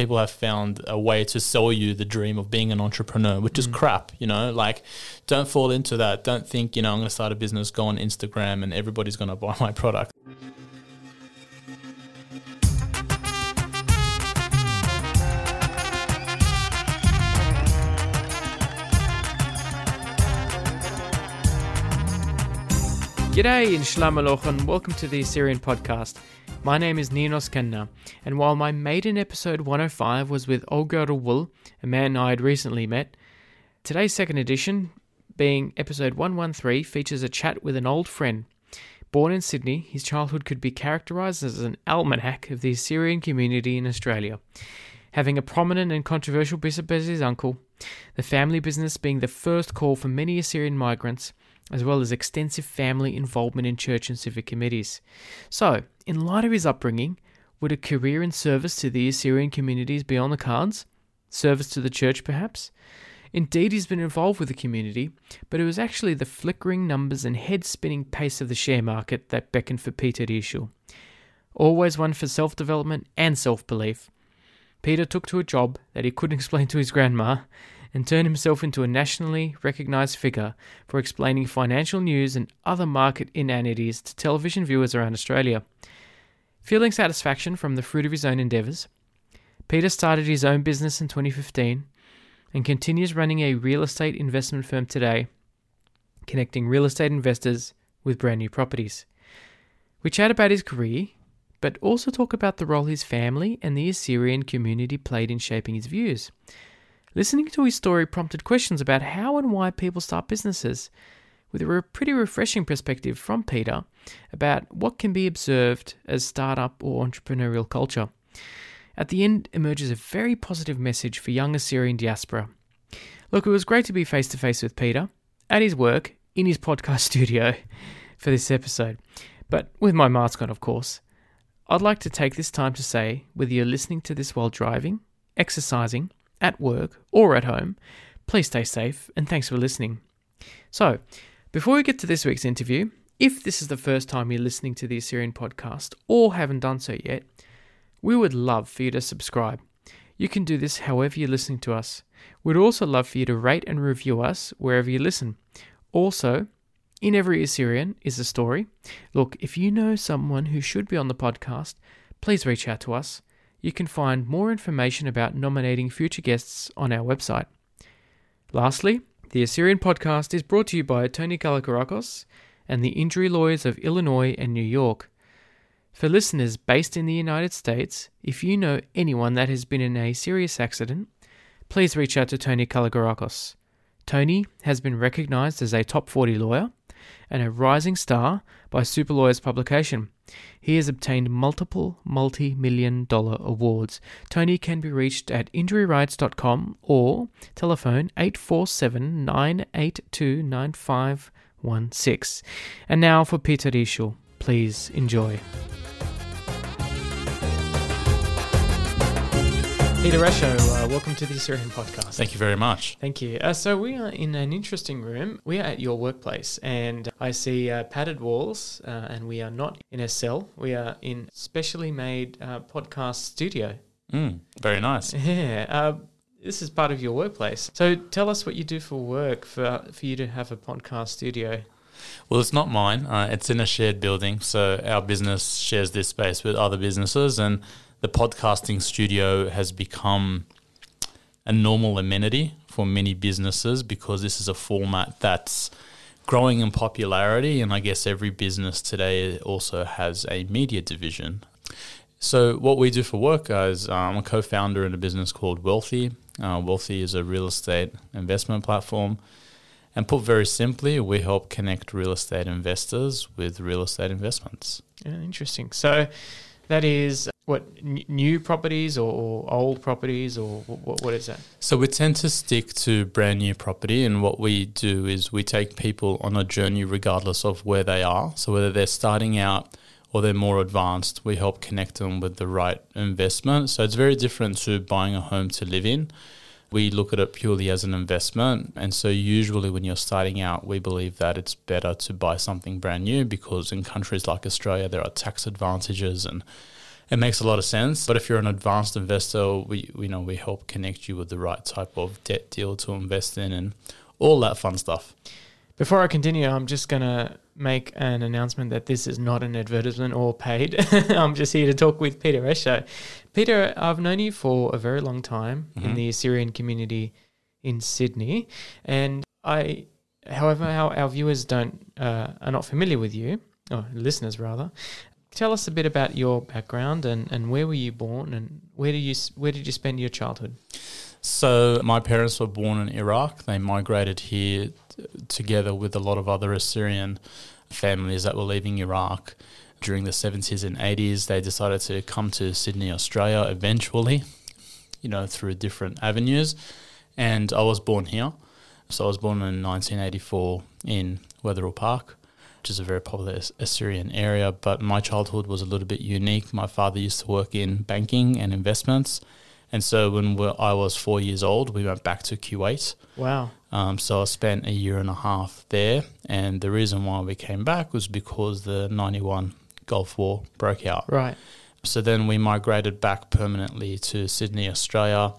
people have found a way to sell you the dream of being an entrepreneur, which is Mm. crap, you know? Like, don't fall into that. Don't think, you know, I'm going to start a business, go on Instagram, and everybody's going to buy my product. G'day in Shlamaloch and welcome to the Assyrian podcast. My name is Ninos Kenna, and while my maiden episode 105 was with Olga Rawul, a man I had recently met, today's second edition, being episode 113, features a chat with an old friend. Born in Sydney, his childhood could be characterised as an almanac of the Assyrian community in Australia. Having a prominent and controversial bishop as his uncle, the family business being the first call for many Assyrian migrants, as well as extensive family involvement in church and civic committees. So, in light of his upbringing, would a career in service to the Assyrian communities be on the cards? Service to the church, perhaps? Indeed, he's been involved with the community, but it was actually the flickering numbers and head spinning pace of the share market that beckoned for Peter Esho. Always one for self development and self belief. Peter took to a job that he couldn't explain to his grandma and turned himself into a nationally recognized figure for explaining financial news and other market inanities to television viewers around Australia. Feeling satisfaction from the fruit of his own endeavours, Peter started his own business in 2015 and continues running a real estate investment firm today, connecting real estate investors with brand new properties. We chat about his career, but also talk about the role his family and the Assyrian community played in shaping his views. Listening to his story prompted questions about how and why people start businesses, with a re- pretty refreshing perspective from Peter about what can be observed as startup or entrepreneurial culture. At the end emerges a very positive message for young Assyrian diaspora. Look, it was great to be face to face with Peter at his work in his podcast studio for this episode, but with my mask on, of course. I'd like to take this time to say whether you're listening to this while driving, exercising, at work, or at home, please stay safe and thanks for listening. So, before we get to this week's interview, if this is the first time you're listening to the Assyrian podcast or haven't done so yet, we would love for you to subscribe. You can do this however you're listening to us. We'd also love for you to rate and review us wherever you listen. Also, in every Assyrian is a story. Look, if you know someone who should be on the podcast, please reach out to us. You can find more information about nominating future guests on our website. Lastly, the Assyrian podcast is brought to you by Tony Kalogerakos and the injury lawyers of Illinois and New York. For listeners based in the United States, if you know anyone that has been in a serious accident, please reach out to Tony Kalogerakos. Tony has been recognized as a top 40 lawyer and a rising star by Super Lawyers publication. He has obtained multiple multi million dollar awards. Tony can be reached at injuryrights.com or telephone 847 982 9516. And now for Peter Esho. Please enjoy. Peter Esho, uh, welcome to the Assyrian podcast. Thank you very much. Thank you. Uh, so we are in an interesting room. We are at your workplace, and I see uh, padded walls, uh, and we are not in a cell. We are in specially made uh, podcast studio. Mm, very nice. Yeah. Uh, this is part of your workplace. So tell us what you do for work for for you to have a podcast studio. Well, it's not mine. Uh, it's in a shared building. So our business shares this space with other businesses, and the podcasting studio has become a normal amenity for many businesses because this is a format that's growing in popularity. And I guess every business today also has a media division. So, what we do for work is uh, I'm a co founder in a business called Wealthi. Uh, Wealthi is a real estate investment platform. And put very simply, we help connect real estate investors with real estate investments. Interesting. So that is what n- new properties or, or old properties or what, what is that? So we tend to stick to brand new property, and what we do is we take people on a journey regardless of where they are. So whether they're starting out or they're more advanced, we help connect them with the right investment. So it's very different to buying a home to live in. We look at it purely as an investment. And so, usually, when you're starting out, we believe that it's better to buy something brand new because in countries like Australia, there are tax advantages and it makes a lot of sense. But if you're an advanced investor, we, we know we help connect you with the right type of debt deal to invest in and all that fun stuff. Before I continue, I'm just going to make an announcement that this is not an advertisement or paid. I'm just here to talk with Peter Esho. Peter, I've known you for a very long time mm-hmm. in the Assyrian community in Sydney, and I, however, our, our viewers don't uh, are not familiar with you, or listeners rather. Tell us a bit about your background and, and where were you born and where did you where did you spend your childhood? So my parents were born in Iraq. They migrated here t- together with a lot of other Assyrian families that were leaving Iraq during the 70s and 80s. They decided to come to Sydney, Australia eventually, you know, through different avenues. And I was born here. So I was born in 1984 in Wetherill Park, which is a very popular Assyrian area. But my childhood was a little bit unique. My father used to work in banking and investments and so when I was four years old, we went back to Kuwait. Wow. Um, so I spent a year and a half there. And the reason why we came back was because the 91 Gulf War broke out. Right. So then we migrated back permanently to Sydney, Australia.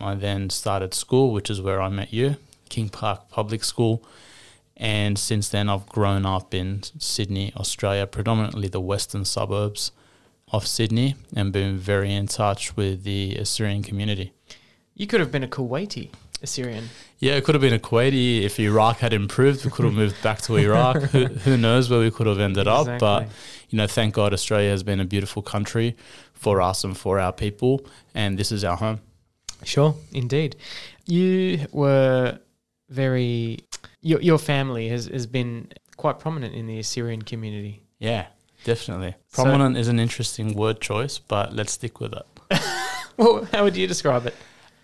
I then started school, which is where I met you, King Park Public School. And since then, I've grown up in Sydney, Australia, predominantly the western suburbs of Sydney and been very in touch with the Assyrian community. You could have been a Kuwaiti Assyrian. Yeah, it could have been a Kuwaiti. If Iraq had improved, we could have moved back to Iraq. who, who, knows where we could have ended exactly. up? But, you know, thank God Australia has been a beautiful country for us and for our people. And this is our home. Sure, indeed. You were very, your, your family has, has been quite prominent in the Assyrian community. Yeah. Definitely. Prominent so, is an interesting word choice, but let's stick with it. well, how would you describe it?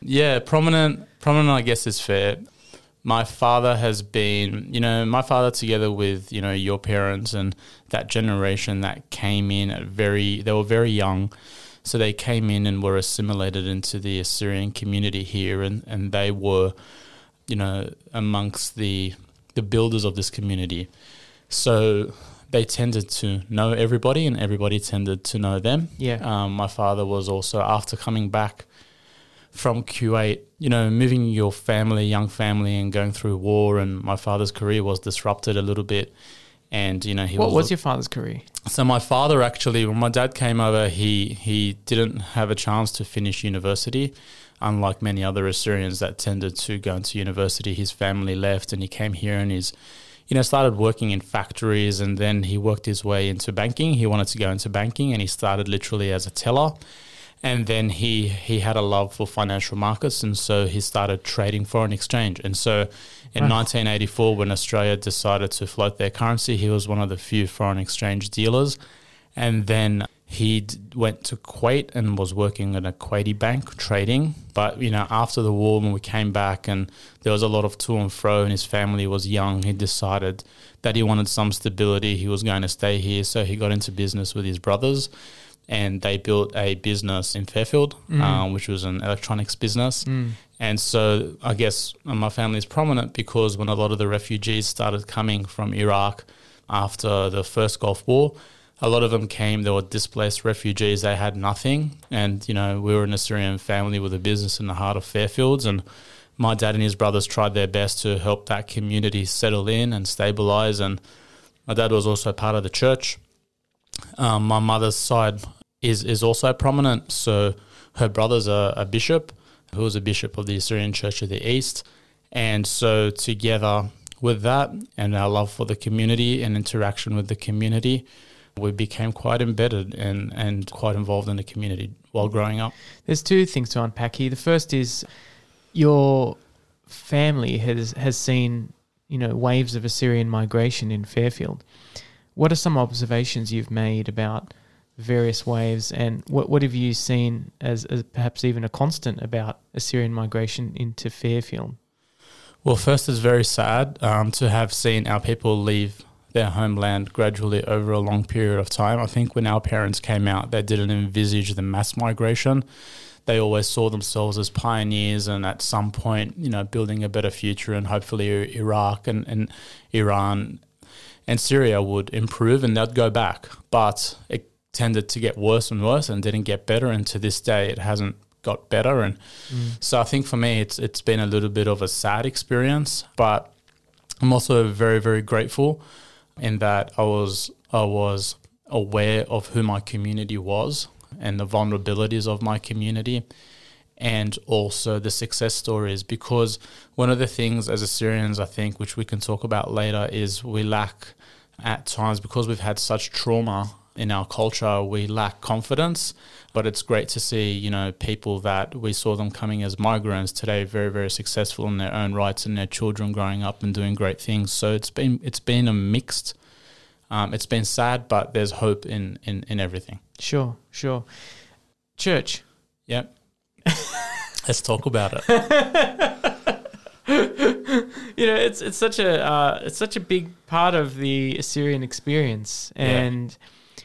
Yeah, prominent prominent I guess is fair. My father has been, you know, my father together with, you know, your parents and that generation that came in at very they were very young. So they came in and were assimilated into the Assyrian community here and, and they were, you know, amongst the the builders of this community. So they tended to know everybody and everybody tended to know them. Yeah. Um, my father was also, after coming back from Kuwait, you know, moving your family, young family, and going through war, and my father's career was disrupted a little bit. And you know, he what was, was your father's career? So my father actually, when my dad came over, he he didn't have a chance to finish university. Unlike many other Assyrians that tended to go into university, his family left, and he came here and he's you know, started working in factories and then he worked his way into banking. He wanted to go into banking and he started literally as a teller. And then he, he had a love for financial markets and so he started trading foreign exchange. And so in 1984, when Australia decided to float their currency, he was one of the few foreign exchange dealers. And then he went to Kuwait and was working at a Kuwaiti bank trading. But you know, after the war, when we came back and there was a lot of to and fro, and his family was young, he decided that he wanted some stability. He was going to stay here, so he got into business with his brothers, and they built a business in Fairfield, mm. um, which was an electronics business. Mm. And so, I guess my family is prominent because when a lot of the refugees started coming from Iraq after the first Gulf War a lot of them came, they were displaced refugees, they had nothing. And, you know, we were an Assyrian family with a business in the heart of Fairfields. And my dad and his brothers tried their best to help that community settle in and stabilize. And my dad was also part of the church. Um, my mother's side is, is also prominent. So her brother's a, a bishop who was a bishop of the Assyrian Church of the East. And so, together with that and our love for the community and interaction with the community, we became quite embedded and, and quite involved in the community while growing up. There's two things to unpack here. The first is your family has has seen you know waves of Assyrian migration in Fairfield. What are some observations you've made about various waves, and what what have you seen as, as perhaps even a constant about Assyrian migration into Fairfield? Well, first, it's very sad um, to have seen our people leave their homeland gradually over a long period of time. I think when our parents came out, they didn't envisage the mass migration. They always saw themselves as pioneers and at some point, you know, building a better future and hopefully Iraq and, and Iran and Syria would improve and they'd go back. But it tended to get worse and worse and didn't get better. And to this day, it hasn't got better. And mm. so I think for me, it's it's been a little bit of a sad experience, but I'm also very very grateful in that I was I was aware of who my community was and the vulnerabilities of my community and also the success stories because one of the things as Assyrians I think which we can talk about later is we lack at times because we've had such trauma in our culture we lack confidence but it's great to see you know people that we saw them coming as migrants today very very successful in their own rights and their children growing up and doing great things so it's been it's been a mixed um, it's been sad but there's hope in in, in everything Sure, sure. Church. yep let's talk about it you know, it's it's such a uh, it's such a big part of the Assyrian experience, Yeah.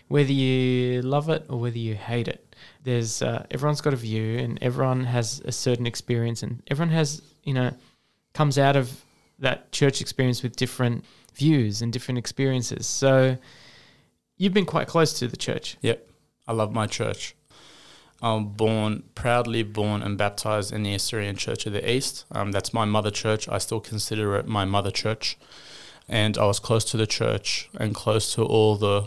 Whether you love it or whether you hate it, there's uh, everyone's got a view, and everyone has a certain experience, and everyone has you know comes out of that church experience with different views and different experiences. So you've been quite close to the church. Yep, I love my church. I'm born, proudly born and baptized in the Assyrian Church of the East. Um, that's my mother church. I still consider it my mother church. And I was close to the church and close to all the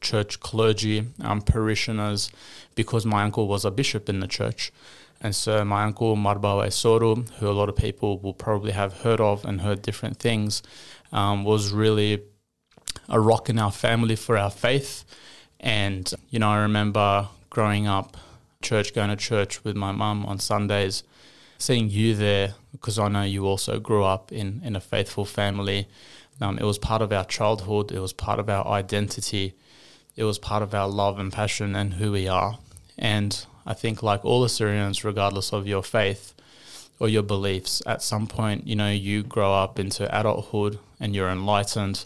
church clergy, um, parishioners, because my uncle was a bishop in the church. And so my uncle, Mar Bawai Soro, who a lot of people will probably have heard of and heard different things, um, was really a rock in our family for our faith. And, you know, I remember growing up, church, going to church with my mum on Sundays, seeing you there, because I know you also grew up in, in a faithful family. Um, it was part of our childhood, it was part of our identity, it was part of our love and passion and who we are. And I think, like all Assyrians, regardless of your faith or your beliefs, at some point, you know, you grow up into adulthood and you're enlightened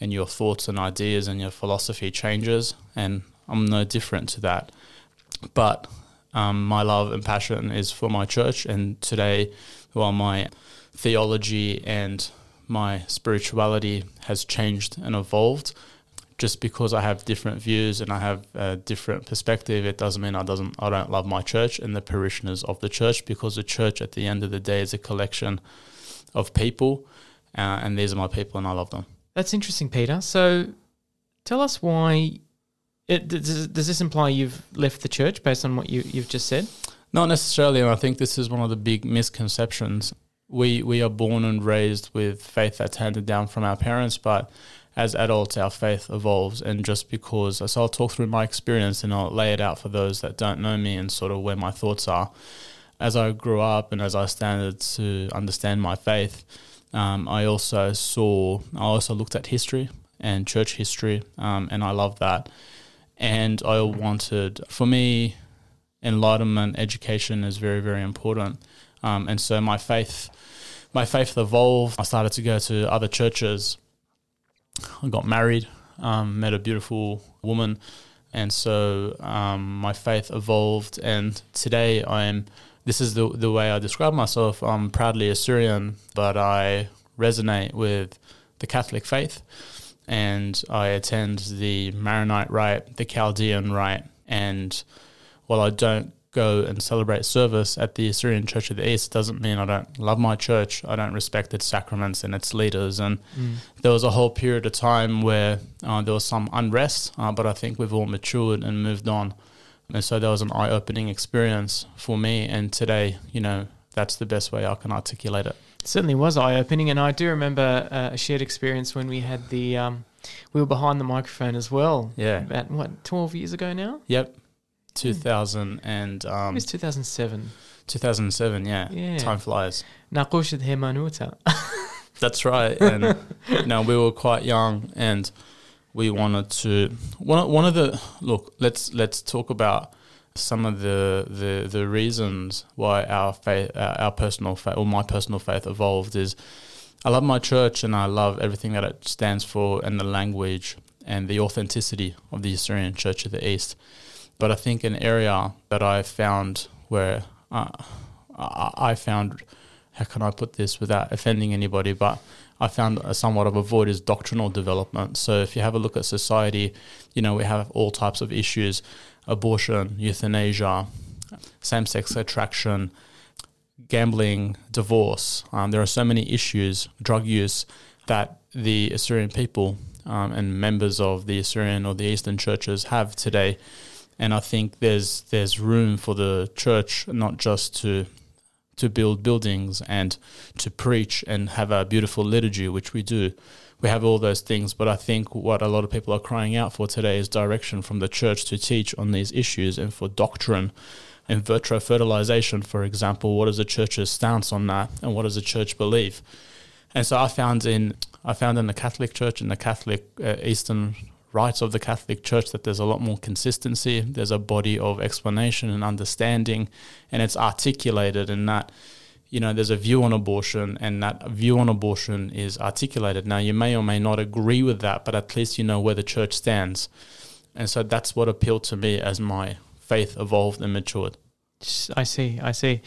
and your thoughts and ideas and your philosophy changes. And I'm no different to that. But um, my love and passion is for my church. And today, while my theology and my spirituality has changed and evolved, just because I have different views and I have a different perspective, it doesn't mean I doesn't I don't love my church and the parishioners of the church because the church at the end of the day is a collection of people, uh, and these are my people and I love them. That's interesting, Peter. So tell us why. It, does, does this imply you've left the church based on what you, you've just said? Not necessarily, and I think this is one of the big misconceptions. We we are born and raised with faith that's handed down from our parents, but as adults, our faith evolves. And just because, so I'll talk through my experience and I'll lay it out for those that don't know me and sort of where my thoughts are. As I grew up and as I started to understand my faith, um, I also saw, I also looked at history and church history, um, and I love that. And I wanted, for me, enlightenment, education is very, very important. Um, and so my faith, my faith evolved. I started to go to other churches. I got married, um, met a beautiful woman, and so um, my faith evolved. And today I am. This is the the way I describe myself. I'm proudly Assyrian, but I resonate with the Catholic faith, and I attend the Maronite rite, the Chaldean rite, and while I don't go and celebrate service at the Assyrian Church of the East, doesn't mean I don't love my church. I don't respect its sacraments and its leaders. And there was a whole period of time where uh, there was some unrest, uh, but I think we've all matured and moved on. And so that was an eye opening experience for me. And today, you know, that's the best way I can articulate it. Certainly was eye opening, and I do remember uh, a shared experience when we had the um, we were behind the microphone as well. Yeah. about what twelve years ago now. Yep. 2000 and um, it was two thousand seven. 2007, yeah. Yeah. Time flies. Naqushad Hemanuta. That's right. And you know, we were quite young, and we wanted to. One one of the look. Let's let's talk about some of the the, the reasons why our faith, our, our personal faith, or my personal faith, evolved. Is I love my church, and I love everything that it stands for, and the language and the authenticity of the Assyrian Church of the East. But I think an area that I found where uh, I found how can I put this without offending anybody? But I found somewhat of a void is doctrinal development. So if you have a look at society, you know, we have all types of issues abortion, euthanasia, same sex attraction, gambling, divorce. Um, there are so many issues, drug use, that the Assyrian people um, and members of the Assyrian or the Eastern churches have today. And I think there's there's room for the church not just to to build buildings and to preach and have a beautiful liturgy, which we do. We have all those things, but I think what a lot of people are crying out for today is direction from the church to teach on these issues and for doctrine in vitro fertilization, for example. What is the church's stance on that, and what does the church believe? And so I found in I found in the Catholic Church in the Catholic uh, Eastern rites of the Catholic Church that there's a lot more consistency. There's a body of explanation and understanding, and it's articulated in that. You know, there's a view on abortion, and that view on abortion is articulated. Now, you may or may not agree with that, but at least you know where the church stands. And so that's what appealed to me as my faith evolved and matured. I see. I see.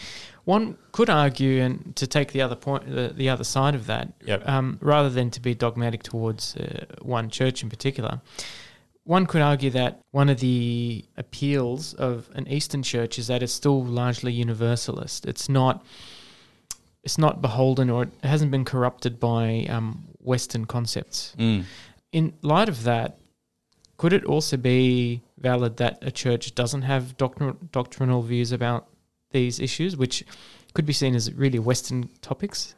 One could argue, and to take the other point, the, the other side of that, Yep. um, rather than to be dogmatic towards uh, one church in particular, one could argue that one of the appeals of an Eastern church is that it's still largely universalist. It's not. It's not beholden, or it hasn't been corrupted by um, Western concepts. Mm. In light of that, could it also be valid that a church doesn't have doctrinal, doctrinal views about these issues, which could be seen as really Western topics?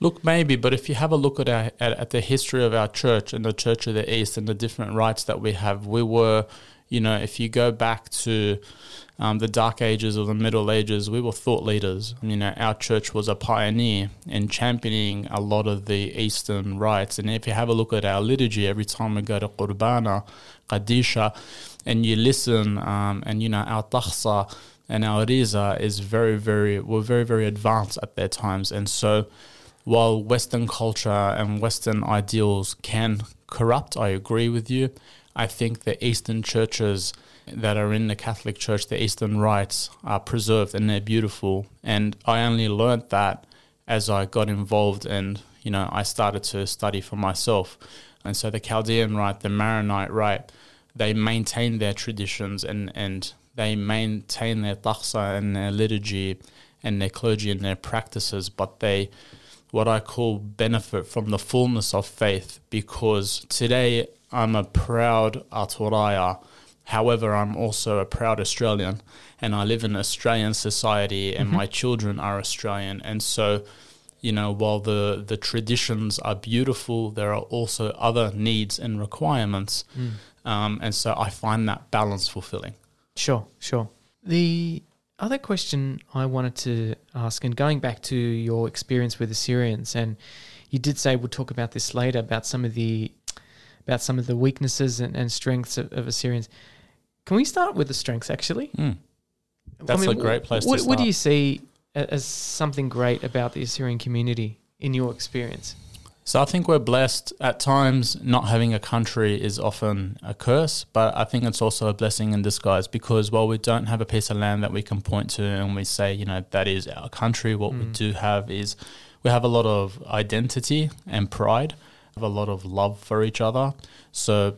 Look, maybe, but if you have a look at, our, at at the history of our church and the Church of the East and the different rites that we have, we were, you know, if you go back to um, the Dark Ages or the Middle Ages, we were thought leaders. You know, our church was a pioneer in championing a lot of the Eastern rites. And if you have a look at our liturgy, every time we go to Qurbana, Qadisha, and you listen, um, and you know, our Takhsa and our Riza is very, very, were very, very advanced at their times. And so, while Western culture and Western ideals can corrupt, I agree with you. I think the Eastern churches that are in the Catholic Church, the Eastern rites, are preserved and they're beautiful. And I only learnt that as I got involved and, you know, I started to study for myself. And so the Chaldean rite, the Maronite rite, they maintain their traditions and, and they maintain their takhsa and their liturgy and their clergy and their practices, but they what I call benefit from the fullness of faith because today I'm a proud Aturaya. However, I'm also a proud Australian and I live in Australian society and my children are Australian. And so, you know, while the, the traditions are beautiful, there are also other needs and requirements. Um, and so I find that balance fulfilling. Sure, sure. The other question I wanted to ask, and going back to your experience with the Syrians, and you did say we'll talk about this later about some of the about some of the weaknesses and, and strengths of, of Assyrians. Can we start with the strengths actually? Mm. That's a great place to what, What do you see as something great about the Assyrian community in your experience? So I think we're blessed at times. Not having a country is often a curse, but I think it's also a blessing in disguise because while we don't have a piece of land that we can point to and we say, you know, that is our country, what we Mm. do have is we have a lot of identity and pride, have a lot of love for each other. So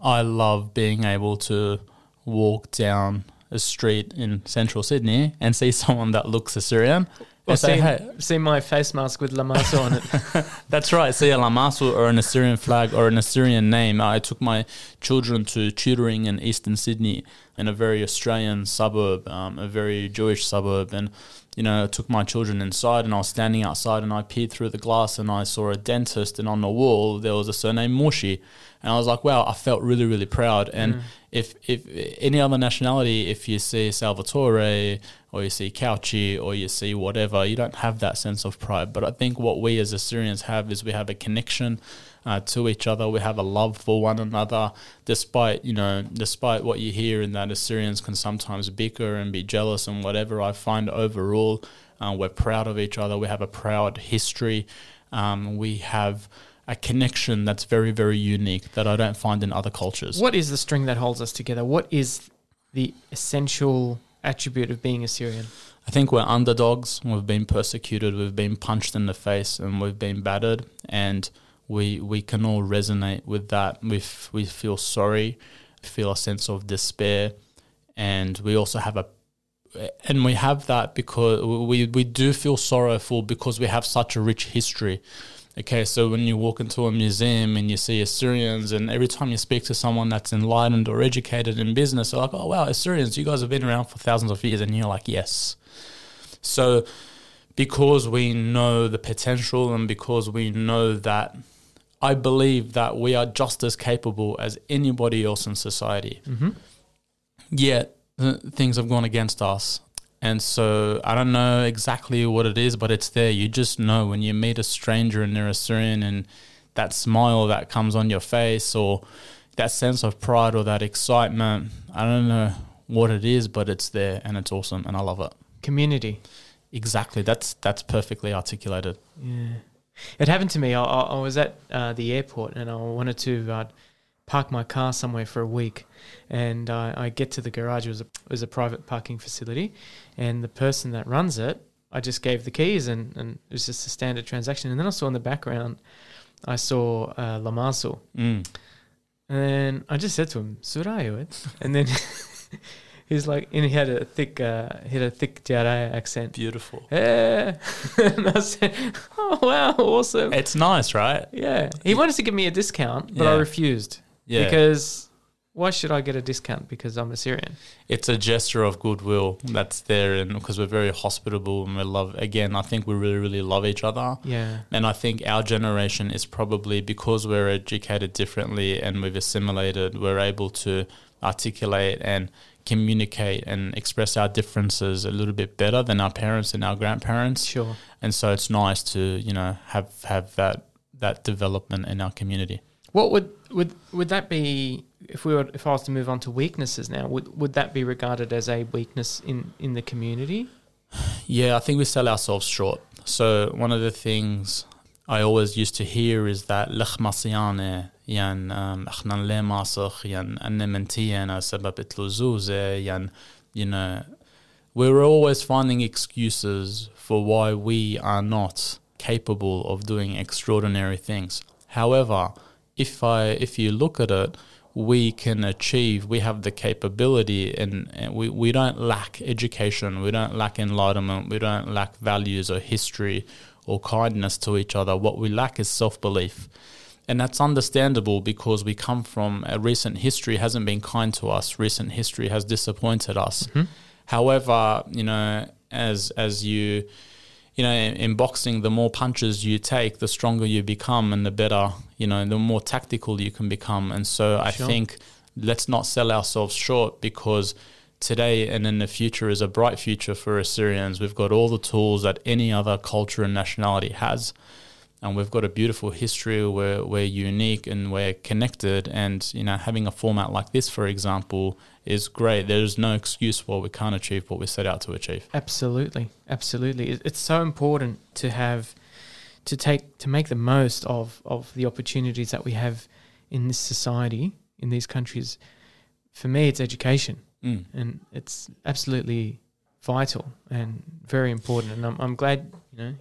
I love being able to walk down a street in central Sydney and see someone that looks Assyrian And say, see, hey, see my face mask with Lamaso on it. that's right. See a Lamasu or an Assyrian flag or an Assyrian name. I took my children to tutoring in Eastern Sydney in a very Australian suburb, um, a very Jewish suburb. And, you know, I took my children inside and I was standing outside and I peered through the glass and I saw a dentist and on the wall there was a surname Morshi. And I was like, wow, I felt really, really proud. And mm. if, if any other nationality, if you see Salvatore or you see Cauchy or you see whatever, you don't have that sense of pride. But I think what we as Assyrians have is we have a connection uh, to each other. We have a love for one another, despite you know, despite what you hear in that Assyrians can sometimes bicker and be jealous and whatever. I find overall uh, we're proud of each other. We have a proud history. Um, we have a connection that's very, very unique that I don't find in other cultures. What is the string that holds us together? What is the essential attribute of being Assyrian? I think we're underdogs. We've been persecuted. We've been punched in the face, and we've been battered. And we we can all resonate with that. We f- we feel sorry, feel a sense of despair, and we also have a and we have that because we we do feel sorrowful because we have such a rich history. Okay, so when you walk into a museum and you see Assyrians, and every time you speak to someone that's enlightened or educated in business, they're like, "Oh wow, Assyrians, you guys have been around for thousands of years," and you're like, "Yes." So, because we know the potential and because we know that, I believe that we are just as capable as anybody else in society. Mm-hmm. Yet things have gone against us. And so I don't know exactly what it is, but it's there. You just know when you meet a stranger and they're Assyrian and that smile that comes on your face or that sense of pride or that excitement. I don't know what it is, but it's there and it's awesome and I love it. Community. Exactly. That's that's perfectly articulated. Yeah. It happened to me. I, I, was at uh, the airport and I wanted to uh, park my car somewhere for a week. And uh, I get to the garage. It was, a, it was a private parking facility. And the person that runs it, I just gave the keys and, and it was just a standard transaction. And then I saw in the background, I saw uh. Mm. And I just said to him, Surayuit. And then he's like, and he had a thick, uh, he had a thick Jarai accent. Beautiful. Yeah. and I said, oh, wow, awesome. It's nice, right? Yeah. He wanted to give me a discount, but I refused. Yeah. Because why should I get a discount because I'm a Syrian? it's a gesture of goodwill that's there and because we're very hospitable and we love again i think we really really love each other Yeah. and i think our generation is probably because we're educated differently and we've assimilated we're able to articulate and communicate and express our differences a little bit better than our parents and our grandparents Sure. and so it's nice to you know have have that that development in our community What would would would that be if we were if I was to move on to weaknesses now? Would would that be regarded as a weakness in in the community? Yeah, I think we sell ourselves short. So one of the things I always used to hear is that لخ مصيانة يعني um, احنا ليه ماسخ يعني أنا منتي أنا سبب الزوزة يعني you know we're always finding excuses for why we are not capable of doing extraordinary things. However, if I if you look at it, we can achieve. We have the capability, and, and we we don't lack education. We don't lack enlightenment. We don't lack values or history or kindness to each other. What we lack is self belief. And that's understandable because we come from a recent history hasn't been kind to us. Recent history has disappointed us. Mm-hmm. However, you know, as as you you know, in, in boxing, the more punches you take, the stronger you become, and the better, you know, the more tactical you can become. And so, I Sure. think let's not sell ourselves short because today and in the future is a bright future for Assyrians. We've got all the tools that any other culture and nationality has. And we've got a beautiful history. We're, we're unique and we're connected. And, you know, having a format like this, for example, is great. There's no excuse why we can't achieve what we set out to achieve. Absolutely, absolutely. It's so important to have to take to make the most of of the opportunities that we have in this society in these countries. For me, it's education, Mm. and it's absolutely vital and very important. And I'm, I'm glad you know.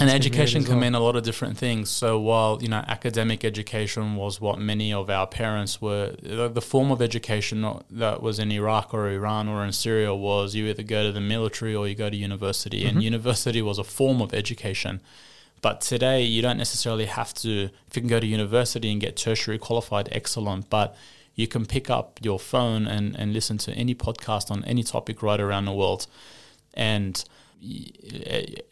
And education can well. mean a lot of different things. So while you know academic education was what many of our parents were, the, the form of education not- that was in Iraq or Iran or in Syria was you either go to the military or you go to university, and university was a form of education. But today, you don't necessarily have to. If you can go to university and get tertiary qualified, excellent. But you can pick up your phone and, and listen to any podcast on any topic right around the world. And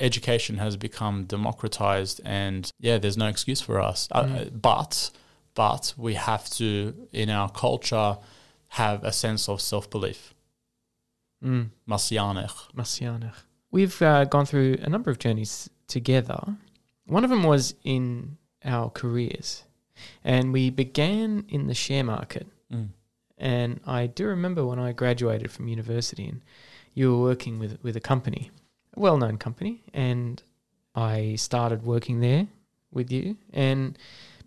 education has become democratized, and yeah, there's no excuse for us. Uh, but but we have to, in our culture, have a sense of self belief. Mm. Messianic. We've uh, gone through a number of journeys together. One of them was in our careers, and we began in the share market. Mm. And I do remember when I graduated from university, and you were working with with a company, a well known company, and I started working there with you. And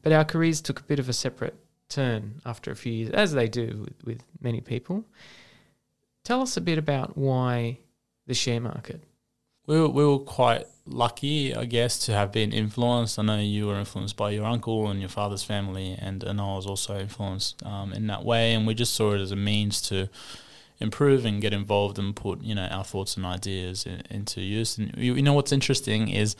but our careers took a bit of a separate turn after a few years, as they do with, with many people. Tell us a bit about why the share market. We were, we were quite lucky, I guess, to have been influenced. I know you were influenced by your uncle and your father's family, and, and I was also influenced um, in that way. And we just saw it as a means to improve and get involved and put you know our thoughts and ideas in, into use. And you, you know what's interesting is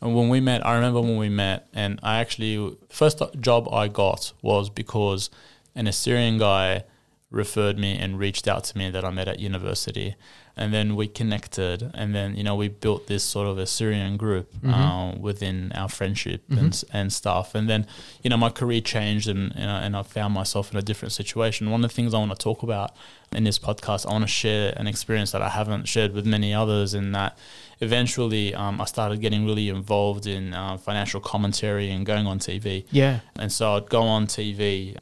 when we met. I remember when we met, and I actually first job I got was because an Assyrian guy referred me and reached out to me that I met at university and then we connected and then you know we built this sort of Assyrian group mm-hmm. uh, within our friendship mm-hmm. and and stuff and then you know my career changed and you know, and I found myself in a different situation one of the things I want to talk about in this podcast I want to share an experience that I haven't shared with many others in that eventually um, I started getting really involved in uh, financial commentary and going on TV yeah and so I'd go on TV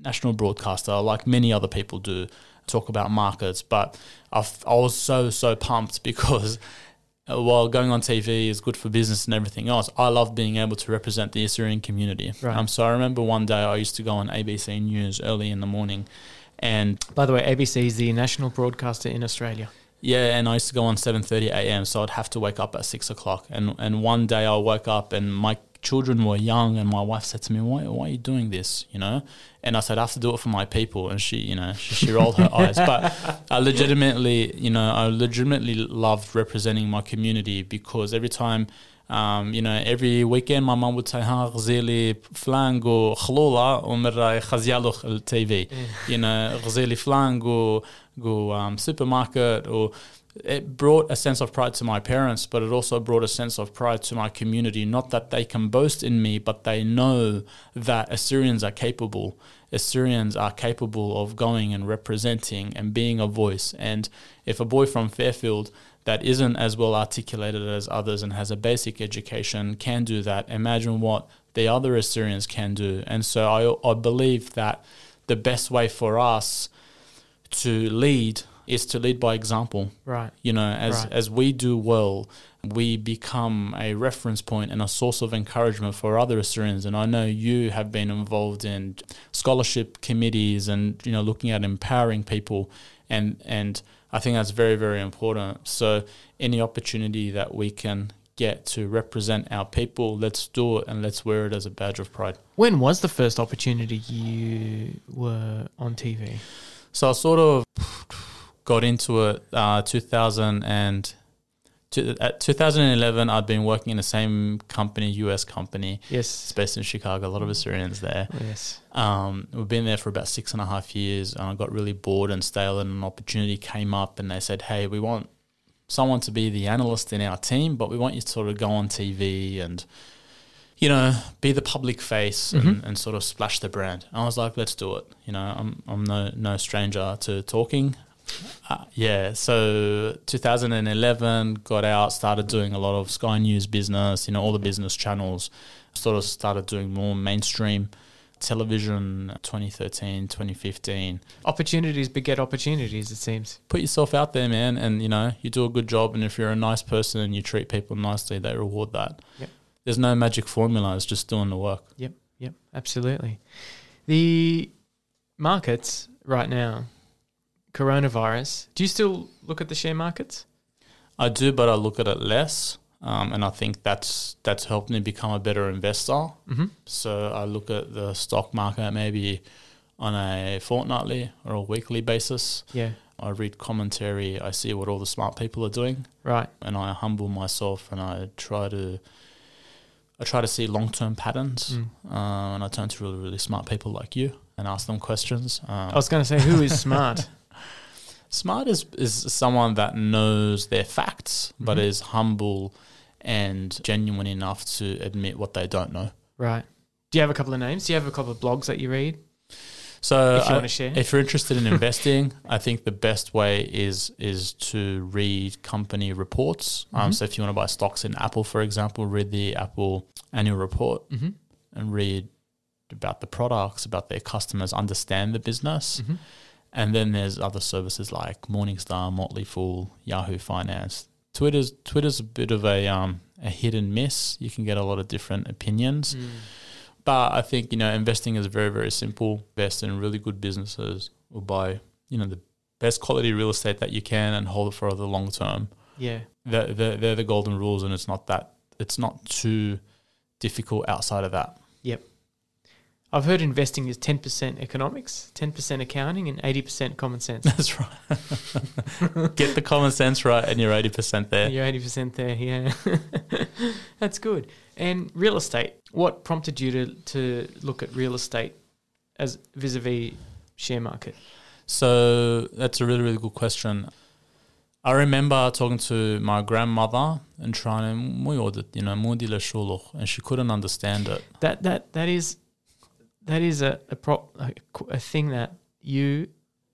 national broadcaster like many other people do talk about markets, but i I was so so pumped because uh, while going on TV is good for business and everything else, I love being able to represent the Assyrian community. Right. Um, so I remember one day I used to go on ABC News early in the morning, and by the way, ABC is the national broadcaster in Australia. Yeah, and I used to go on seven thirty a.m. So I'd have to wake up at six o'clock, and and one day I woke up and my children were young, and my wife said to me, "Why, why are you doing this?" You know, and I said, "I have to do it for my people." And she, you know, she, she rolled her eyes. But I legitimately, you know, I legitimately loved representing my community because every time. Um, you know, every weekend my mum would say, "Ha, غزيلي فلان go خلولة ومرة خزيالو TV." You know, غزيلي فلان go go um, supermarket or it brought a sense of pride to my parents, but it also brought a sense of pride to my community. Not that they can boast in me, but they know that Assyrians are capable. Assyrians are capable of going and representing and being a voice. And if a boy from Fairfield that isn't as well articulated as others and has a basic education can do that, imagine what the other Assyrians can do. And so I, I believe that the best way for us to lead is to lead by example. Right. You know, as right. as we do well, we become a reference point and a source of encouragement for other Assyrians. And I know you have been involved in scholarship committees and you know looking at empowering people, and and I think that's very very important. So any opportunity that we can get to represent our people, let's do it and let's wear it as a badge of pride. When was the first opportunity you were on TV? So I sort of got into it uh, 2000 and at 2011 I'd been working in the same company US company yes it's based in Chicago a lot of Assyrians there yes um, we've been there for about six and a half years and I got really bored and stale and an opportunity came up and they said hey we want someone to be the analyst in our team but we want you to sort of go on TV and you know, be the public face mm-hmm. and, and, sort of splash the brand. And I was like, let's do it. You know, I'm I'm no no stranger to talking. Uh, yeah, so 2011 got out, started doing a lot of Sky News business, you know, all the business channels, sort of started doing more mainstream television 2013 2015 opportunities beget opportunities it seems. Put yourself out there man and you know you do a good job and if you're a nice person and you treat people nicely they reward that. Yep. there's no magic formula it's just doing the work. Yep yep absolutely. The markets right now coronavirus, do you still look at the share markets? I do, but I look at it less. Um, and I think that's that's helped me become a better investor. Mm-hmm. So I look at the stock market maybe on a fortnightly or a weekly basis. Yeah. I read commentary. I see what all the smart people are doing. Right. And I humble myself and I try to I try to see long term patterns. Mm. Uh, and I turn to really really smart people like you and ask them questions. Um, I was going to say, who is smart? Smart is, is someone that knows their facts, mm-hmm. but is humble and genuine enough to admit what they don't know. Right. Do you have a couple of names? Do you have a couple of blogs that you read? So, if, you want to share. if you're interested in investing, I think the best way is is to read company reports. Um, mm-hmm. Um, so, if you want to buy stocks in Apple, for example, read the Apple annual report mm-hmm. and read about the products, about their customers, understand the business. Mm-hmm. And then there's other services like Morningstar, Motley Fool, Yahoo Finance. Twitter's Twitter's a bit of a um, a hit and miss. You can get a lot of different opinions. Mm. But I think, you know, investing is very, very simple. Invest in really good businesses or buy, you know, the best quality real estate that you can and hold it for the long term. Yeah. They're, they're, they're the golden rules, and it's not that it's not too difficult outside of that. Yep. I've heard investing is 10% economics, 10% accounting, and 80% common sense. That's right. Get the common sense right, and you're eighty percent there. You're 80% there, yeah. That's good. And real estate, what prompted you to, to look at real estate as vis a vis share market? So that's a really, really good question. I remember talking to my grandmother and trying to, you know, and she couldn't understand it. That that that is that is a a, pro, a a thing that you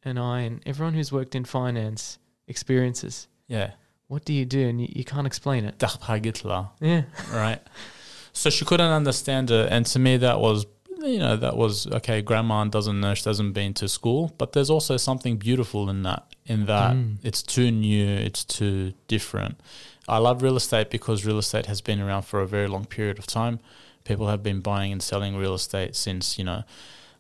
and I and everyone who's worked in finance experiences. Yeah. What do you do? And you, you can't explain it. Yeah. right? So she couldn't understand it, and to me that was, you know, that was okay. Grandma doesn't know, she hasn't been to school, but there's also something beautiful in that. In that Mm. it's too new, it's too different. I love real estate because real estate has been around for a very long period of time. People have been buying and selling real estate since you know,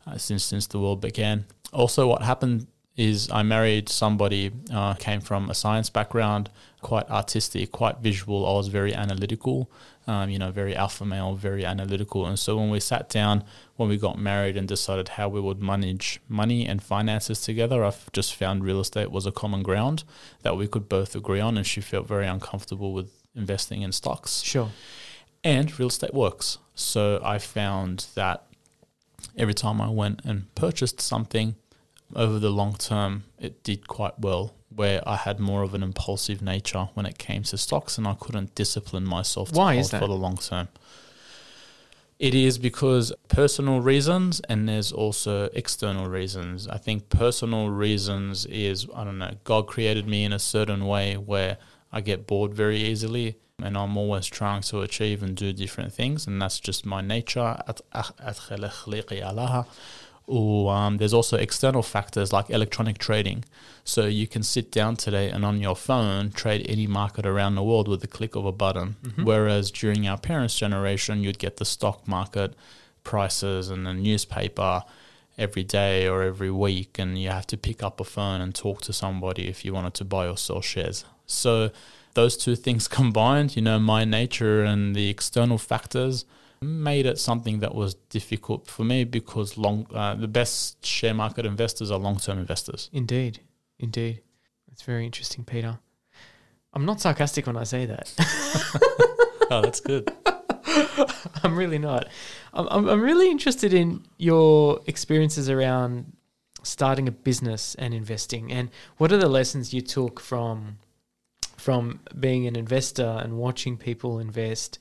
uh, since since the world began. Also, what happened is I married somebody uh, came from a science background, quite artistic, quite visual. I was very analytical, um, you know, very alpha male, very analytical. And so when we sat down, when we got married and decided how we would manage money and finances together, I just found real estate was a common ground that we could both agree on. And she felt very uncomfortable with investing in stocks Sure. And real estate works. So I found that every time I went and purchased something over the long term, it did quite well. Where I had more of an impulsive nature when it came to stocks, and I couldn't discipline myself to Why hold is that? for the long term. It is because personal reasons, and there's also external reasons. I think personal reasons is I don't know. God created me in a certain way where I get bored very easily, and I'm always trying to achieve and do different things, and that's just my nature. Or um, there's also external factors like electronic trading. So you can sit down today and on your phone trade any market around the world with the click of a button. Mm-hmm. Whereas during our parents' generation, you'd get the stock market prices and the newspaper every day or every week, and you have to pick up a phone and talk to somebody if you wanted to buy or sell shares. So those two things combined, you know, my nature and the external factors made it something that was difficult for me because long uh, the best share market investors are long-term investors. Indeed. Indeed. That's very interesting, Peter. I'm not sarcastic when I say that. oh, that's good. I'm really not. I'm, I'm, I'm really interested in your experiences around starting a business and investing, and what are the lessons you took from from being an investor and watching people invest,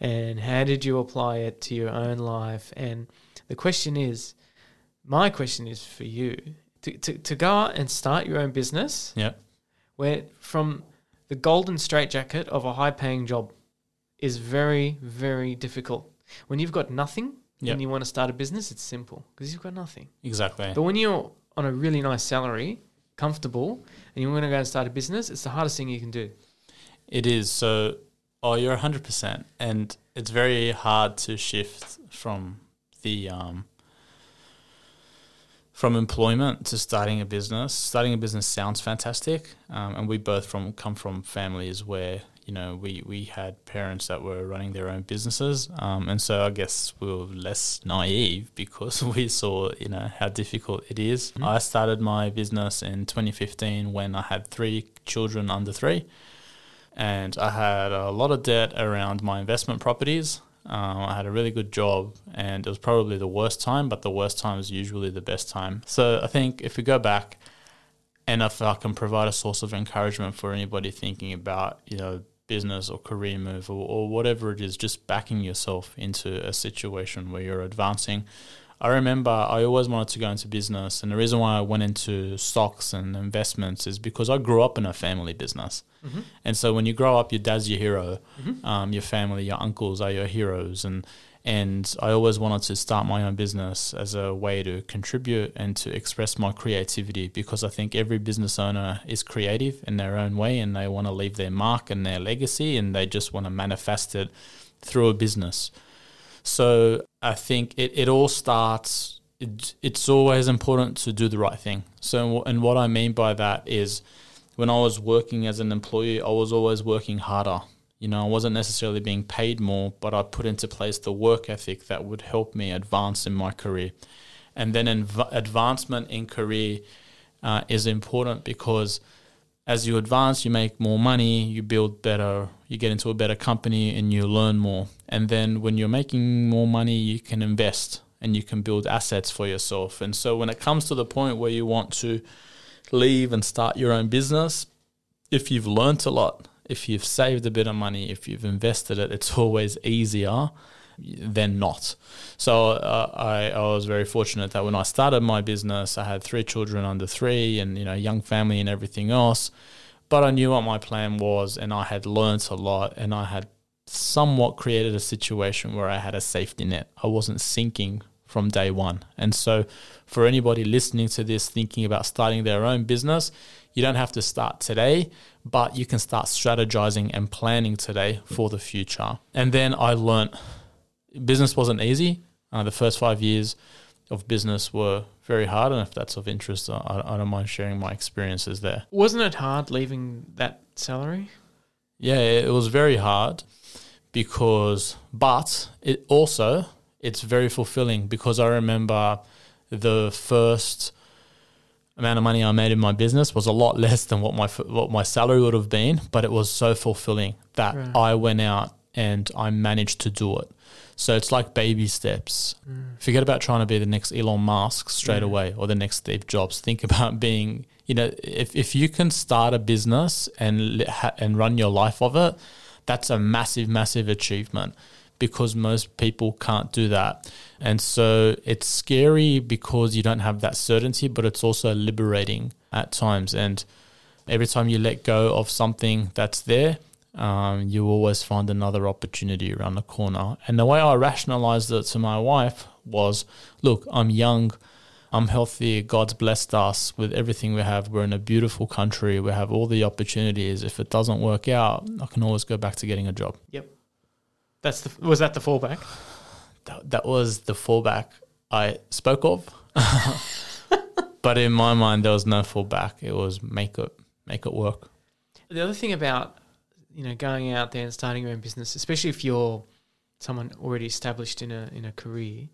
and how did you apply it to your own life? And the question is, my question is for you to, to, to go out and start your own business Yeah. where from the golden straitjacket of a high paying job is very, very difficult. When you've got nothing Yep. and you want to start a business, it's simple because you've got nothing. Exactly. But when you're on a really nice salary, comfortable, and you want to go and start a business, it's the hardest thing you can do. It is. So, oh, you're 100%. And it's very hard to shift from the, um, from employment to starting a business. Starting a business sounds fantastic. Um, and we both from come from families where, you know, we, we had parents that were running their own businesses. Um, and so I guess we were less naive because we saw, you know, how difficult it is. I started my business in 2015 when I had three children under three and I had a lot of debt around my investment properties. Um, I had a really good job, and it was probably the worst time, but the worst time is usually the best time. So I think if we go back, and if I can provide a source of encouragement for anybody thinking about, you know, business or career move or, or whatever it is, just backing yourself into a situation where you're advancing. I remember I always wanted to go into business, and the reason why I went into stocks and investments is because I grew up in a family business. And so when you grow up, your dad's your hero, um, your family, your uncles are your heroes, and and I always wanted to start my own business as a way to contribute and to express my creativity because I think every business owner is creative in their own way and they want to leave their mark and their legacy and they just want to manifest it through a business. So I think it, it all starts it, it's always important to do the right thing. So, and what I mean by that is when I was working as an employee, I was always working harder. You know, I wasn't necessarily being paid more, but I put into place the work ethic that would help me advance in my career. And then inv- advancement in career uh, is important because as you advance, you make more money, you build better, you get into a better company, and you learn more. And then when you're making more money, you can invest and you can build assets for yourself. And so when it comes to the point where you want to leave and start your own business, if you've learnt a lot, if you've saved a bit of money, if you've invested it, it's always easier than not. So uh, I, I was very fortunate that when I started my business, I had three children under three and, you know, young family and everything else. But I knew what my plan was and I had learnt a lot and I had somewhat created a situation where I had a safety net. I wasn't sinking from day one. And so, for anybody listening to this thinking about starting their own business, you don't have to start today, but you can start strategizing and planning today for the future. And then I learned business wasn't easy. Uh, the first five years of business were very hard, and if that's of interest, I, I don't mind sharing my experiences there. Wasn't it hard leaving that salary? Yeah, it was very hard because, but it also it's very fulfilling because I remember the first amount of money I made in my business was a lot less than what my what my salary would have been, but it was so fulfilling that right. I went out and I managed to do it. So it's like baby steps. Mm. Forget about trying to be the next Elon Musk straight away or the next Steve Jobs. Think about being, you know, if, if you can start a business and and run your life of it, that's a massive, massive achievement because most people can't do that. And so it's scary because you don't have that certainty, but it's also liberating at times. And every time you let go of something that's there, um, you always find another opportunity around the corner. And the way I rationalized it to my wife was look, I'm young, I'm healthy, God's blessed us with everything we have. We're in a beautiful country, we have all the opportunities. If it doesn't work out, I can always go back to getting a job. Yep. That's the was that the fallback? That, that was the fallback I spoke of. but in my mind, there was no fallback. It was make it make it work. The other thing about you know going out there and starting your own business, especially if you're someone already established in a in a career,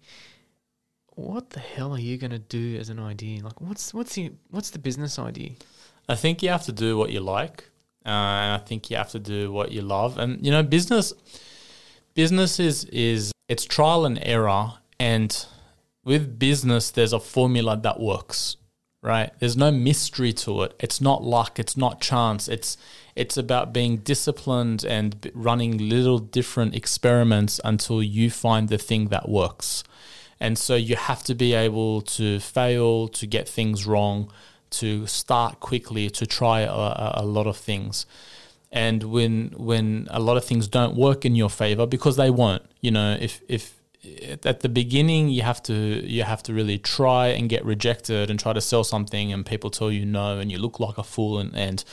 what the hell are you going to do as an idea? Like, what's what's the what's the business idea? I think you have to do what you like, uh, and I think you have to do what you love. And you know, business business is is it's trial and error and with business there's a formula that works right? There's no mystery to it. It's not luck. It's not chance. It's it's about being disciplined and running little different experiments until you find the thing that works. And so you have to be able to fail to get things wrong to start quickly to try a, a lot of things and when when a lot of things don't work in your favor because they won't you know if if at the beginning you have to you have to really try and get rejected and try to sell something and people tell you no and you look like a fool and, and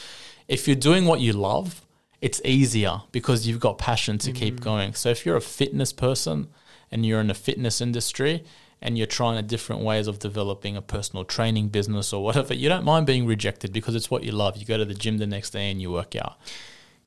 if you're doing what you love it's easier because you've got passion to mm-hmm. keep going so if you're a fitness person and you're in the fitness industry and you're trying different ways of developing a personal training business or whatever, you don't mind being rejected because it's what you love. You go to the gym the next day and you work out.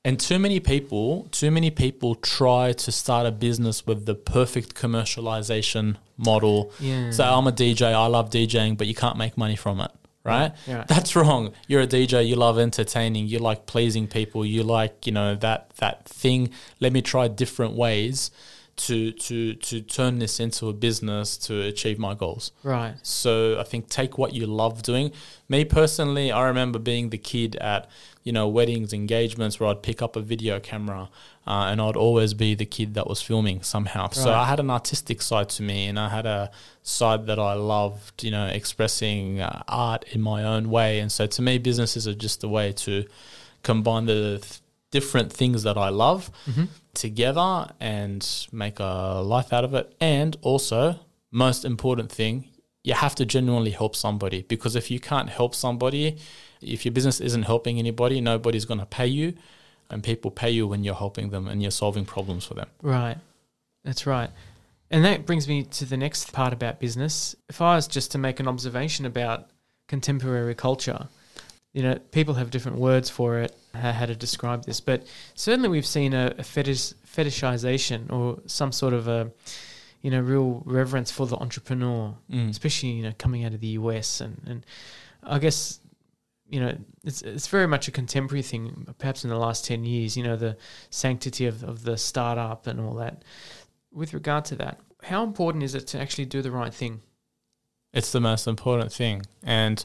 And too many people, too many people try to start a business with the perfect commercialization model. Yeah. So I'm a DJ, I love DJing, but you can't make money from it, right? Yeah. That's wrong. You're a DJ, you love entertaining, you like pleasing people, you like, you know, that that thing. Let me try different ways to to to turn this into a business to achieve my goals. Right. So I think take what you love doing. Me personally, I remember being the kid at you know weddings, engagements where I'd pick up a video camera uh, and I'd always be the kid that was filming somehow. Right. So I had an artistic side to me, and I had a side that I loved, you know, expressing uh, art in my own way. And so to me, businesses are just a way to combine the th- different things that I love. Mm-hmm together and make a life out of it. And also, most important thing, you have to genuinely help somebody because if you can't help somebody, if your business isn't helping anybody, nobody's going to pay you. And people pay you when you're helping them and you're solving problems for them. Right. That's right. And that brings me to the next part about business. If I was just to make an observation about contemporary culture, you know, people have different words for it, how, how to describe this, but certainly we've seen a, a fetish, fetishization or some sort of a, you know, real reverence for the entrepreneur, Mm. especially you know coming out of the US and and I guess you know it's it's very much a contemporary thing. Perhaps in the last ten years, you know, the sanctity of of the startup and all that. With regard to that, how important is it to actually do the right thing? It's the most important thing. And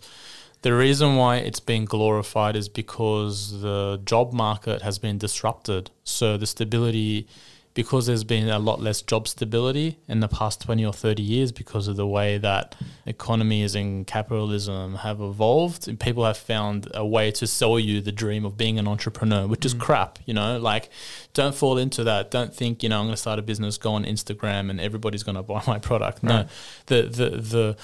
the reason why it's being glorified is because the job market has been disrupted. So the stability, because there's been a lot less job stability in the past 20 or 30 years because of the way that economies and capitalism have evolved, and people have found a way to sell you the dream of being an entrepreneur, which is Mm. crap, you know? Like, don't fall into that. Don't think, you know, I'm going to start a business, go on Instagram, and everybody's going to buy my product. No, Right. the the the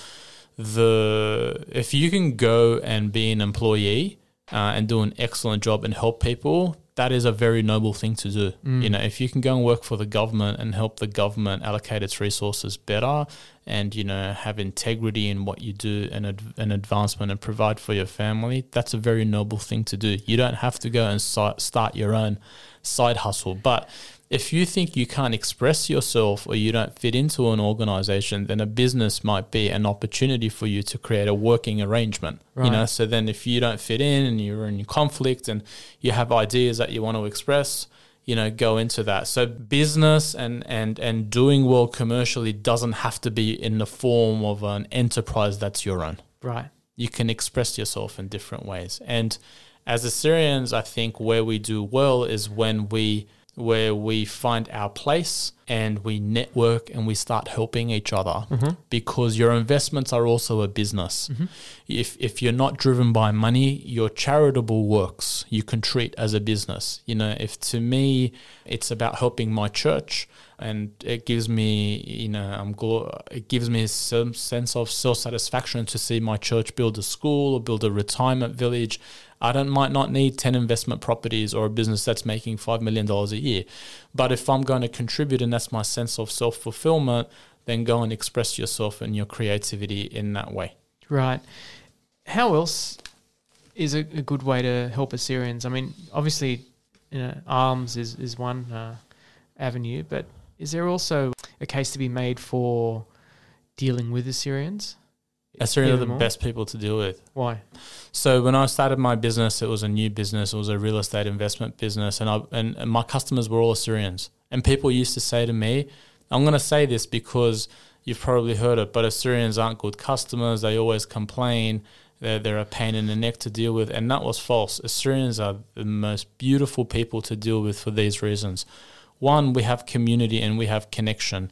the if you can go and be an employee uh, and do an excellent job and help people, that is a very noble thing to do. Mm. You know, if you can go and work for the government and help the government allocate its resources better, and you know have integrity in what you do and ad- an advancement and provide for your family, that's a very noble thing to do. You don't have to go and start your own side hustle, but if you think you can't express yourself or you don't fit into an organization, then a business might be an opportunity for you to create a working arrangement. You know, so then if you don't fit in and you're in conflict and you have ideas that you want to express, you know, go into that. So business and and and doing well commercially doesn't have to be in the form of an enterprise that's your own Right. you can express yourself in different ways. And as Assyrians, I think where we do well is when we where we find our place and we network and we start helping each other mm-hmm. because your investments are also a business. Mm-hmm. If if you're not driven by money, your charitable works you can treat as a business. You know, if to me it's about helping my church and it gives me, you know, I'm glo- it gives me some sense of self satisfaction to see my church build a school or build a retirement village. I don't might not need ten investment properties or a business that's making five million dollars a year, but if I'm going to contribute and that's my sense of self fulfillment, then go and express yourself and your creativity in that way. Right. How else is a, a good way to help Assyrians? I mean, obviously, you know, arms is is one uh, avenue, but is there also a case to be made for dealing with Assyrians? Assyrians are the more? best people to deal with. Why? So when I started my business, it was a new business. It was a real estate investment business, and I and, and my customers were all Assyrians. And people used to say to me, "I'm going to say this because you've probably heard it, but Assyrians aren't good customers. They always complain. They're they're a pain in the neck to deal with." And that was false. Assyrians are the most beautiful people to deal with for these reasons. One, we have community and we have connection.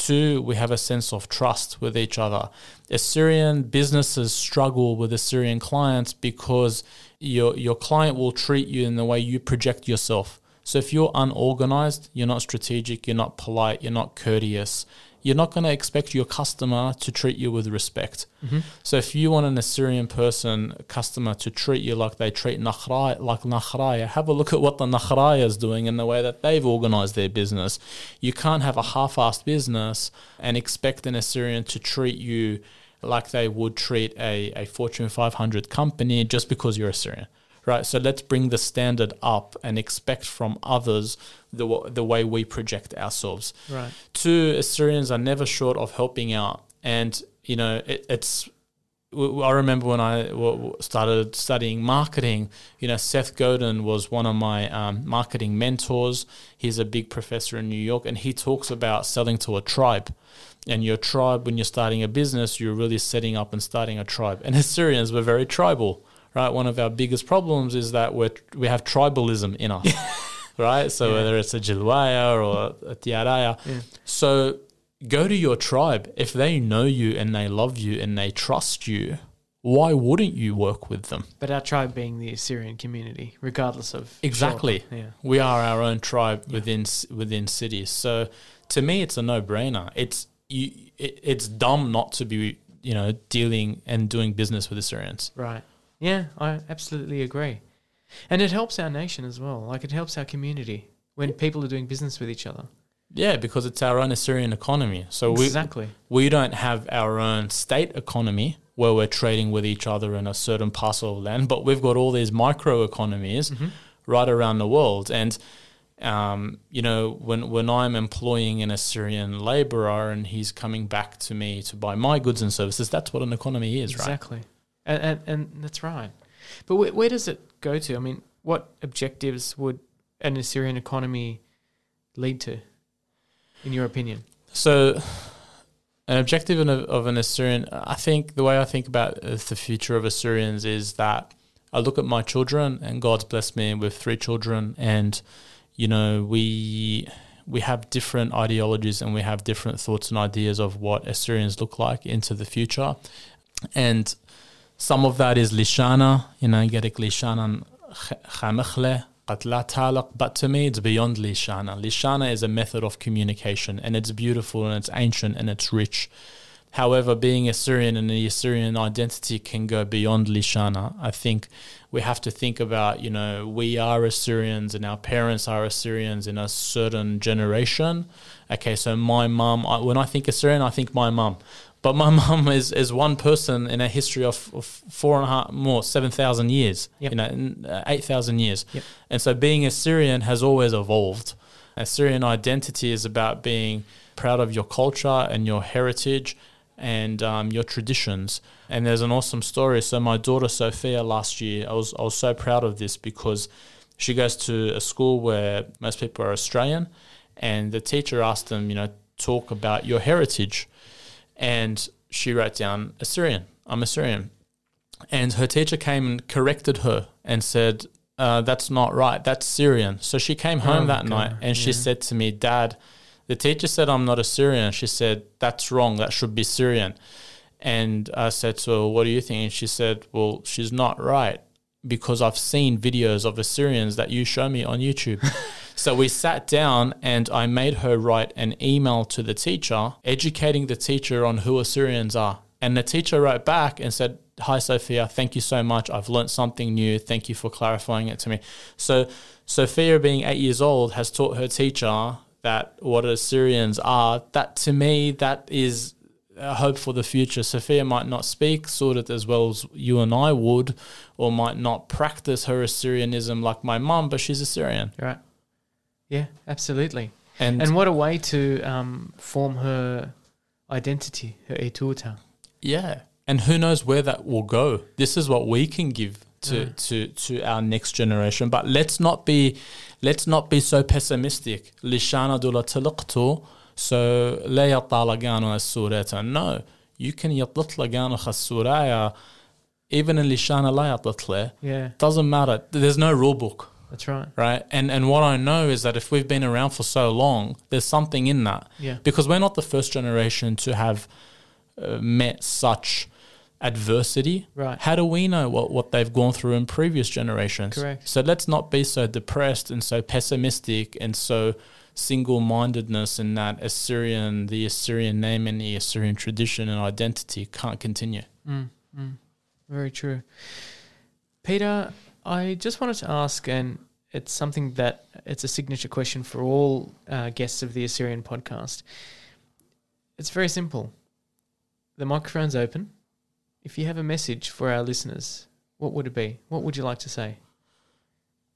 Two, we have a sense of trust with each other. Assyrian businesses struggle with Assyrian clients because your your client will treat you in the way you project yourself. So if you're unorganized, you're not strategic, you're not polite, you're not courteous, you're not going to expect your customer to treat you with respect. Mm-hmm. So if you want an Assyrian person, customer, to treat you like they treat Nakhraya, like Nakhraya, have a look at what the Nakhraya is doing and the way that they've organized their business. You can't have a half-assed business and expect an Assyrian to treat you like they would treat a, a Fortune 500 company just because you're Assyrian. Right, so let's bring the standard up and expect from others the the way we project ourselves. Right. Two, Assyrians are never short of helping out, and you know it, it's. I remember when I started studying marketing. You know, Seth Godin was one of my um, marketing mentors. He's a big professor in New York, and he talks about selling to a tribe. And your tribe, when you're starting a business, you're really setting up and starting a tribe. And Assyrians were very tribal, right? One of our biggest problems is that we we have tribalism in us, right? So Yeah. whether it's a Jilwaya or a Tiaraya, Yeah. so go to your tribe. If they know you and they love you and they trust you, why wouldn't you work with them? But our tribe being the Assyrian community, regardless of Exactly. Yeah. We are our own tribe within within cities. So to me, it's a no brainer. It's you. It, it's dumb not to be you know dealing and doing business with Assyrians. Right. Yeah, I absolutely agree. And it helps our nation as well. Like it helps our community when people are doing business with each other. Yeah, because it's our own Assyrian economy. So we exactly. we don't have our own state economy where we're trading with each other in a certain parcel of land, but we've got all these micro economies Mm-hmm. right around the world. And um, you know, when when I'm employing an Assyrian laborer and he's coming back to me to buy my goods and services, that's what an economy is, right? Exactly. And, and, and that's right. But where, where does it go to? I mean, what objectives would an Assyrian economy lead to, in your opinion? So, an objective of, an Assyrian, I think the way I think about the future of Assyrians is that I look at my children, and God's blessed me with three children, and you know we we have different ideologies and we have different thoughts and ideas of what Assyrians look like into the future, and some of that is lishana, you know, Gerik lishanan chamechle, qatla talaq, but to me it's beyond lishana. Lishana is a method of communication and it's beautiful and it's ancient and it's rich. However, being Assyrian and the Assyrian identity can go beyond Lishana. I think we have to think about, you know, we are Assyrians and our parents are Assyrians in a certain generation. Okay, so my mum, when I think Assyrian, I think my mum. But my mum is, is one person in a history of, of four and a half, more, 7,000 years, Yep. you know, uh, 8,000 years. Yep. And so being Assyrian has always evolved. Assyrian identity is about being proud of your culture and your heritage and um, your traditions. And there's an awesome story. So my daughter Sophia last year, I was I was so proud of this because she goes to a school where most people are Australian, and the teacher asked them, you know, talk about your heritage, and she wrote down Assyrian. I'm Assyrian, and her teacher came and corrected her and said. Uh, that's not right. That's Syrian. So she came home Oh, that God, night and she yeah. said to me, Dad, the teacher said I'm not a Syrian. She said, That's wrong. That should be Syrian. And I said to her, What do you think? And she said, Well, she's not right because I've seen videos of Assyrians that you show me on YouTube. so we sat down and I made her write an email to the teacher, educating the teacher on who Assyrians are. And the teacher wrote back and said, Hi, Sophia. Thank you so much. I've learnt something new. Thank you for clarifying it to me. So, Sophia, being eight years old, has taught her teacher that what Assyrians are. That to me, that is a hope for the future. Sophia might not speak sort of as well as you and I would, or might not practice her Assyrianism like my mum, but she's Assyrian. Right. Yeah, absolutely. And, And what a way to um, form her identity, her etuta. yeah, and who knows where that will go? This is what we can give to Yeah. to to our next generation. But let's not be let's not be so pessimistic. Lishana dula talaqtu, so la yatalaganu as-surata. No, you can yatlatlaganu as-suraya even in Lishana la yatlatle. Yeah, Doesn't matter. There's no rule book. That's right. right? And and what I know is that if we've been around for so long, there's something in that Yeah. because we're not the first generation to have uh, met such adversity. Right. How do we know what what they've gone through in previous generations? Correct. So let's not be so depressed and so pessimistic and so single-mindedness in that Assyrian, the Assyrian name and the Assyrian tradition and identity can't continue. Mm, mm. Very true. Peter, I just wanted to ask, and it's something that it's a signature question for all uh, guests of the Assyrian podcast. It's very simple. The microphone's open. If you have a message for our listeners, what would it be? What would you like to say?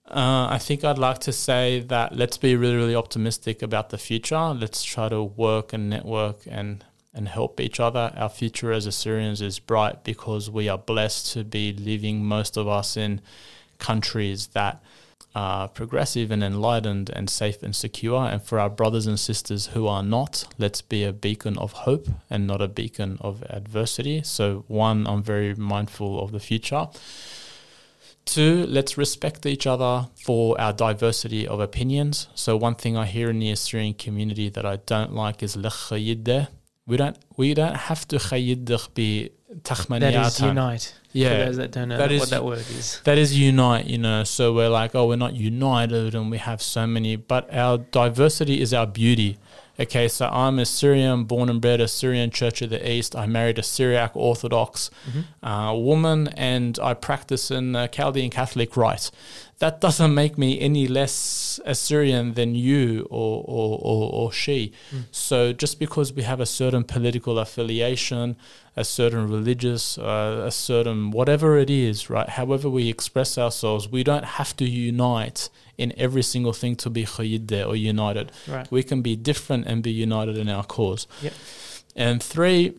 Uh, I think I'd like to say that let's be really, really optimistic about the future. Let's try to work and network and, and help each other. Our future as Assyrians is bright because we are blessed to be living, most of us, in countries that are progressive and enlightened and safe and secure. And for our brothers and sisters who are not, let's be a beacon of hope and not a beacon of adversity. So, one, I'm very mindful of the future. Two, let's respect each other for our diversity of opinions. So one thing I hear in the Assyrian community that I don't like is We don't we don't have to Tahmaniya. That is unite. Yeah. For those that don't know that is, what that word is. That is unite, you know. So we're like, oh, we're not united and we have so many, but our diversity is our beauty. Okay, so I'm Assyrian, born and bred Assyrian Church of the East. I married a Syriac Orthodox Mm-hmm. uh, woman and I practice in uh, Chaldean Catholic rite. That doesn't make me any less Assyrian than you or, or, or, or she. So just because we have a certain political affiliation, a certain religious, uh, a certain whatever it is, right? However we express ourselves, we don't have to unite in every single thing to be khayideh or united. Right. We can be different and be united in our cause. Yep. And three,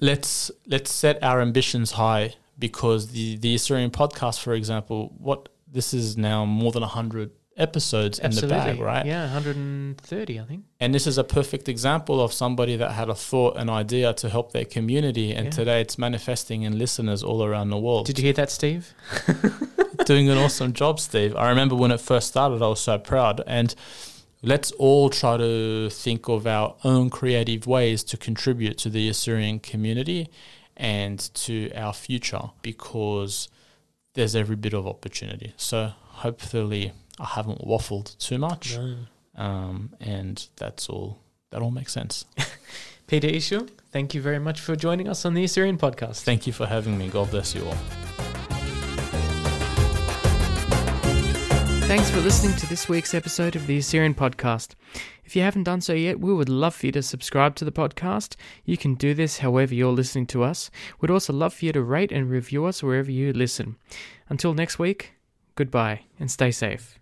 let's let's set our ambitions high because the the Assyrian podcast, for example, what this is now more than hundred episodes Absolutely. in the bag, right? Yeah, 130, I think. And this is a perfect example of somebody that had a thought, an idea to help their community, and Yeah. today it's manifesting in listeners all around the world. Did you hear that, Steve? doing an awesome job, Steve. I remember when it first started, I was so proud. And let's all try to think of our own creative ways to contribute to the Assyrian community and to our future because there's every bit of opportunity. So hopefully, I haven't waffled too much, um, and that's all. That all makes sense. Peter Esho, thank you very much for joining us on the Assyrian podcast. Thank you for having me. God bless you all. Thanks for listening to this week's episode of the Assyrian Podcast. If you haven't done so yet, we would love for you to subscribe to the podcast. You can do this however you're listening to us. We'd also love for you to rate and review us wherever you listen. Until next week, goodbye and stay safe.